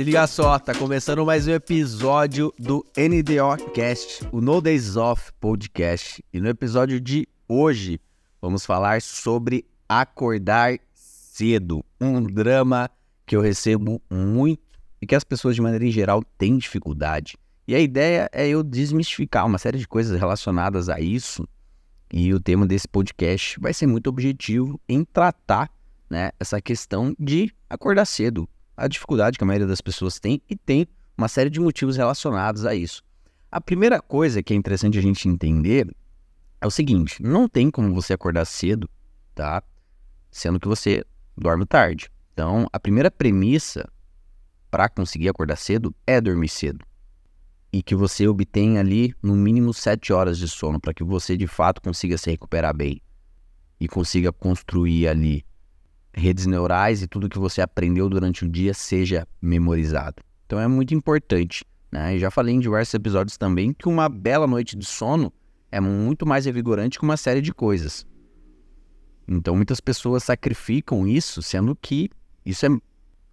Se liga só, tá começando mais um episódio do NDO Cast, o No Days Off Podcast. E no episódio de hoje vamos falar sobre acordar cedo, um drama que eu recebo muito e que as pessoas de maneira em geral têm dificuldade. E a ideia é eu desmistificar uma série de coisas relacionadas a isso. E o tema desse podcast vai ser muito objetivo em tratar né, essa questão de acordar cedo, a dificuldade que a maioria das pessoas tem e tem uma série de motivos relacionados a isso. A primeira coisa que é interessante a gente entender é o seguinte: não tem como você acordar cedo, tá? Sendo que você dorme tarde. Então, a primeira premissa para conseguir acordar cedo é dormir cedo. E que você obtenha ali no mínimo 7 horas de sono, para que você de fato consiga se recuperar bem e consiga construir ali redes neurais e tudo que você aprendeu durante o dia seja memorizado. Então é muito importante. Né? já falei em diversos episódios também que uma bela noite de sono é muito mais revigorante que uma série de coisas. Então muitas pessoas sacrificam isso, sendo que isso é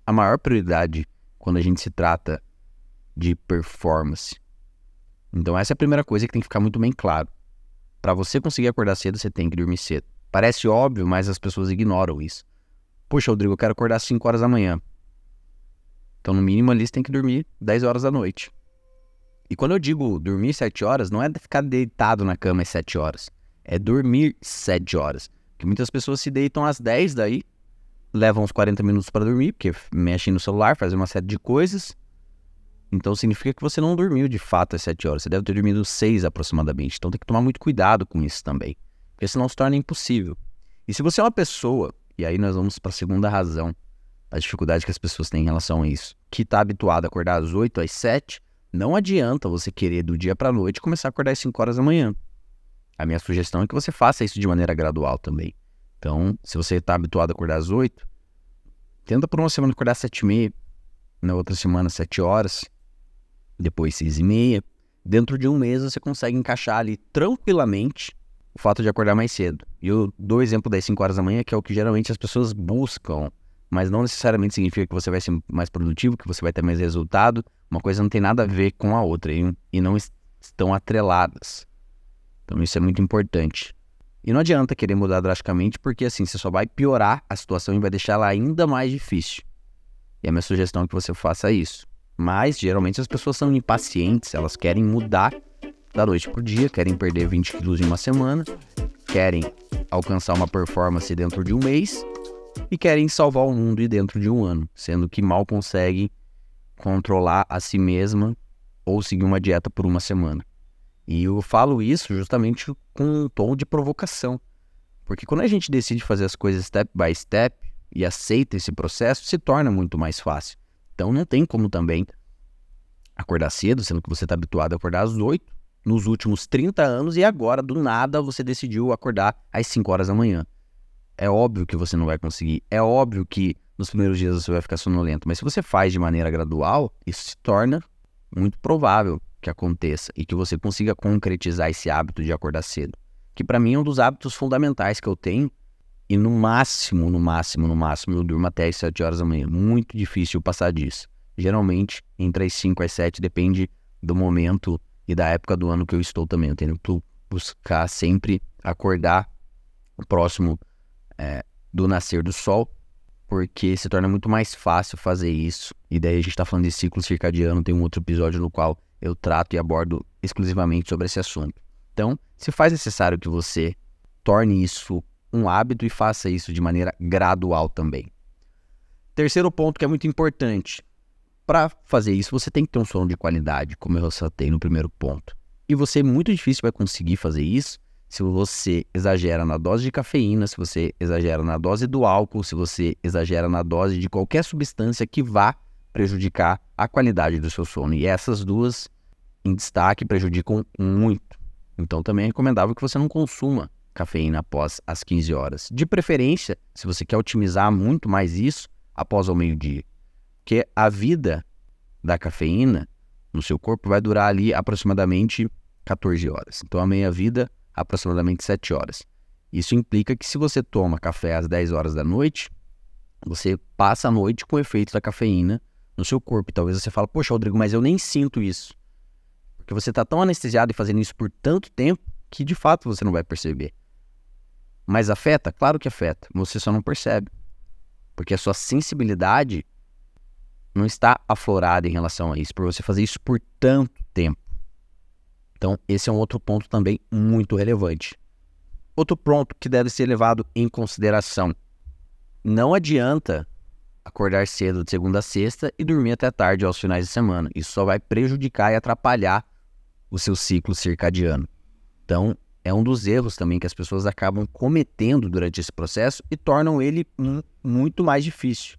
a maior prioridade quando a gente se trata de performance. Então essa é a primeira coisa que tem que ficar muito bem claro. Para você conseguir acordar cedo, você tem que dormir cedo. Parece óbvio, mas as pessoas ignoram isso. Poxa, Rodrigo, eu quero acordar às 5 horas da manhã. Então, no mínimo ali, você tem que dormir 10 horas da noite. E quando eu digo dormir 7 horas, não é ficar deitado na cama às 7 horas. É dormir 7 horas. Porque muitas pessoas se deitam às 10 daí, levam uns 40 minutos para dormir, porque mexem no celular, fazem uma série de coisas. Então significa que você não dormiu de fato às 7 horas. Você deve ter dormido 6 aproximadamente. Então tem que tomar muito cuidado com isso também. Porque senão se torna impossível. E se você é uma pessoa e aí nós vamos para a segunda razão da dificuldade que as pessoas têm em relação a isso. Que está habituado a acordar às 8, às 7, não adianta você querer do dia para a noite começar a acordar às 5 horas da manhã. A minha sugestão é que você faça isso de maneira gradual também. Então, se você está habituado a acordar às 8, tenta por uma semana acordar às 7 e meia, na outra semana 7 horas, depois 6 e meia. Dentro de um mês você consegue encaixar ali tranquilamente o fato de acordar mais cedo. E eu dou o exemplo das 5 horas da manhã, que é o que geralmente as pessoas buscam, mas não necessariamente significa que você vai ser mais produtivo, que você vai ter mais resultado. Uma coisa não tem nada a ver com a outra e, e não estão atreladas. Então isso é muito importante. E não adianta querer mudar drasticamente, porque assim você só vai piorar a situação e vai deixar ela ainda mais difícil. E a minha sugestão é que você faça isso. Mas geralmente as pessoas são impacientes, elas querem mudar da noite pro dia, querem perder 20 quilos em uma semana, querem alcançar uma performance dentro de um mês e querem salvar o mundo e dentro de um ano, sendo que mal conseguem controlar a si mesma ou seguir uma dieta por uma semana. E eu falo isso justamente com um tom de provocação, porque quando a gente decide fazer as coisas step by step e aceita esse processo, se torna muito mais fácil. Então não tem como também acordar cedo, sendo que você está habituado a acordar às 8 nos últimos 30 anos e agora, do nada, você decidiu acordar às 5 horas da manhã. É óbvio que você não vai conseguir. É óbvio que nos primeiros dias você vai ficar sonolento. Mas se você faz de maneira gradual, isso se torna muito provável que aconteça e que você consiga concretizar esse hábito de acordar cedo. Que para mim é um dos hábitos fundamentais que eu tenho. E no máximo, no máximo, no máximo, eu durmo até as 7 horas da manhã. Muito difícil passar disso. Geralmente, entre as 5 e as 7, depende do momento e da época do ano que eu estou também. Eu tenho que buscar sempre acordar próximo é, do nascer do sol, porque se torna muito mais fácil fazer isso. E daí a gente está falando de ciclo circadiano, tem um outro episódio no qual eu trato e abordo exclusivamente sobre esse assunto. Então, se faz necessário que você torne isso um hábito e faça isso de maneira gradual também. Terceiro ponto que é muito importante: para fazer isso, você tem que ter um sono de qualidade, como eu ressaltei no primeiro ponto. E você muito difícil vai conseguir fazer isso se você exagera na dose de cafeína, se você exagera na dose do álcool, se você exagera na dose de qualquer substância que vá prejudicar a qualidade do seu sono. E essas duas, em destaque, prejudicam muito. Então também é recomendável que você não consuma cafeína após as 15 horas. De preferência, se você quer otimizar muito mais isso, após o meio-dia. Porque a vida da cafeína no seu corpo vai durar ali aproximadamente 14 horas. Então a meia-vida, aproximadamente 7 horas. Isso implica que se você toma café às 10 horas da noite, você passa a noite com o efeito da cafeína no seu corpo. E talvez você fale, poxa, Rodrigo, mas eu nem sinto isso. Porque você está tão anestesiado e fazendo isso por tanto tempo que de fato você não vai perceber. Mas afeta? Claro que afeta. Você só não percebe. Porque a sua sensibilidade não está aflorada em relação a isso, por você fazer isso por tanto tempo. Então, esse é um outro ponto também muito relevante. Outro ponto que deve ser levado em consideração: não adianta acordar cedo de segunda a sexta e dormir até tarde aos finais de semana. Isso só vai prejudicar e atrapalhar o seu ciclo circadiano. Então, é um dos erros também que as pessoas acabam cometendo durante esse processo e tornam ele muito mais difícil.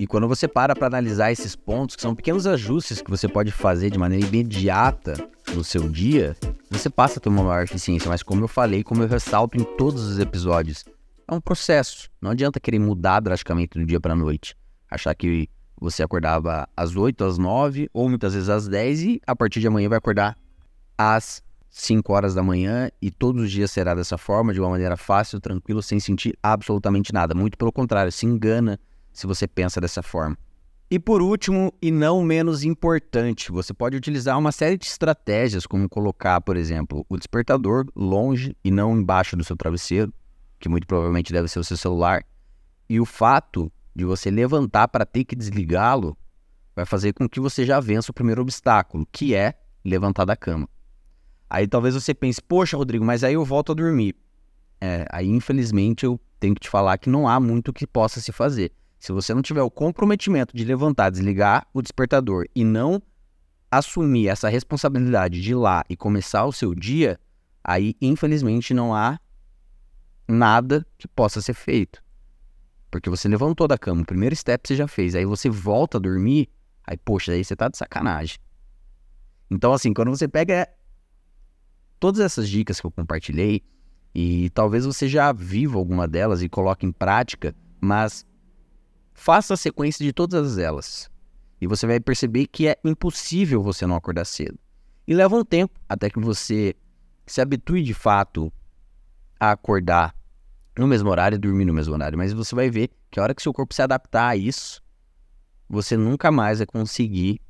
E quando você para para analisar esses pontos, que são pequenos ajustes que você pode fazer de maneira imediata no seu dia, você passa a ter uma maior eficiência. Mas como eu falei, como eu ressalto em todos os episódios, é um processo. Não adianta querer mudar drasticamente do dia para a noite. Achar que você acordava às 8, às 9, ou muitas vezes às 10 e a partir de amanhã vai acordar às 5 horas da manhã e todos os dias será dessa forma, de uma maneira fácil, tranquilo, sem sentir absolutamente nada. Muito pelo contrário, se engana se você pensa dessa forma. E por último, e não menos importante, você pode utilizar uma série de estratégias, como colocar, por exemplo, o despertador longe e não embaixo do seu travesseiro, que muito provavelmente deve ser o seu celular. E o fato de você levantar para ter que desligá-lo vai fazer com que você já vença o primeiro obstáculo, que é levantar da cama. Aí talvez você pense, poxa, Rodrigo, mas aí eu volto a dormir. É, aí infelizmente eu tenho que te falar que não há muito que possa se fazer. Se você não tiver o comprometimento de levantar, desligar o despertador e não assumir essa responsabilidade de ir lá e começar o seu dia, aí infelizmente não há nada que possa ser feito. Porque você levantou da cama, o primeiro step você já fez, aí você volta a dormir, aí poxa, aí você tá de sacanagem. Então assim, quando você pega todas essas dicas que eu compartilhei, e talvez você já viva alguma delas e coloque em prática, mas Faça a sequência de todas elas. E você vai perceber que é impossível você não acordar cedo. E leva um tempo até que você se habitue de fato a acordar no mesmo horário e dormir no mesmo horário. Mas você vai ver que a hora que seu corpo se adaptar a isso, você nunca mais vai conseguir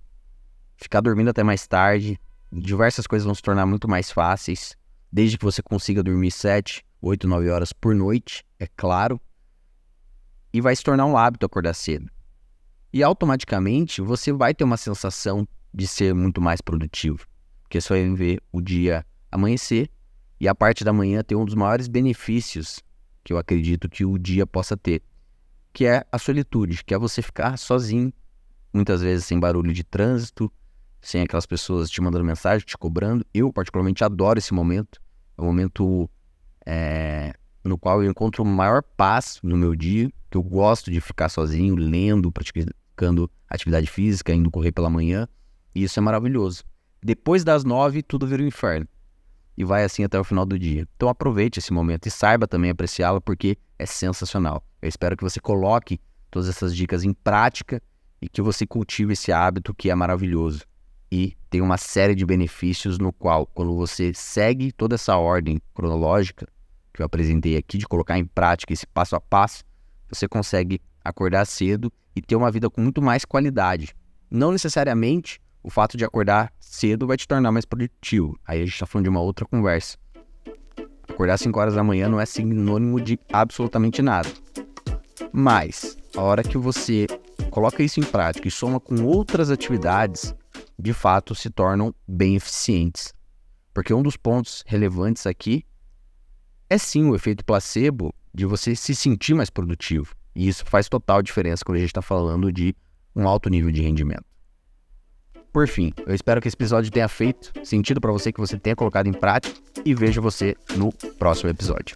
ficar dormindo até mais tarde. Diversas coisas vão se tornar muito mais fáceis, desde que você consiga dormir 7, 8, 9 horas por noite, é claro e vai se tornar um hábito acordar cedo. E automaticamente você vai ter uma sensação de ser muito mais produtivo, porque você vai ver o dia amanhecer e a parte da manhã ter um dos maiores benefícios que eu acredito que o dia possa ter, que é a solitude, que é você ficar sozinho, muitas vezes sem barulho de trânsito, sem aquelas pessoas te mandando mensagem, te cobrando. Eu particularmente adoro esse momento, é um momento é, no qual eu encontro maior paz no meu dia, que eu gosto de ficar sozinho, lendo, praticando atividade física, indo correr pela manhã, e isso é maravilhoso. Depois das nove, tudo vira um inferno. E vai assim até o final do dia. Então aproveite esse momento e saiba também apreciá-lo, porque é sensacional. Eu espero que você coloque todas essas dicas em prática e que você cultive esse hábito que é maravilhoso. E tem uma série de benefícios no qual, quando você segue toda essa ordem cronológica, que eu apresentei aqui, de colocar em prática esse passo a passo, você consegue acordar cedo e ter uma vida com muito mais qualidade. Não necessariamente o fato de acordar cedo vai te tornar mais produtivo. Aí a gente está falando de uma outra conversa. Acordar 5 horas da manhã não é sinônimo de absolutamente nada. Mas, a hora que você coloca isso em prática e soma com outras atividades, de fato se tornam bem eficientes. Porque um dos pontos relevantes aqui é sim o efeito placebo de você se sentir mais produtivo. E isso faz total diferença quando a gente está falando de um alto nível de rendimento. Por fim, eu espero que esse episódio tenha feito sentido para você, que você tenha colocado em prática e vejo você no próximo episódio.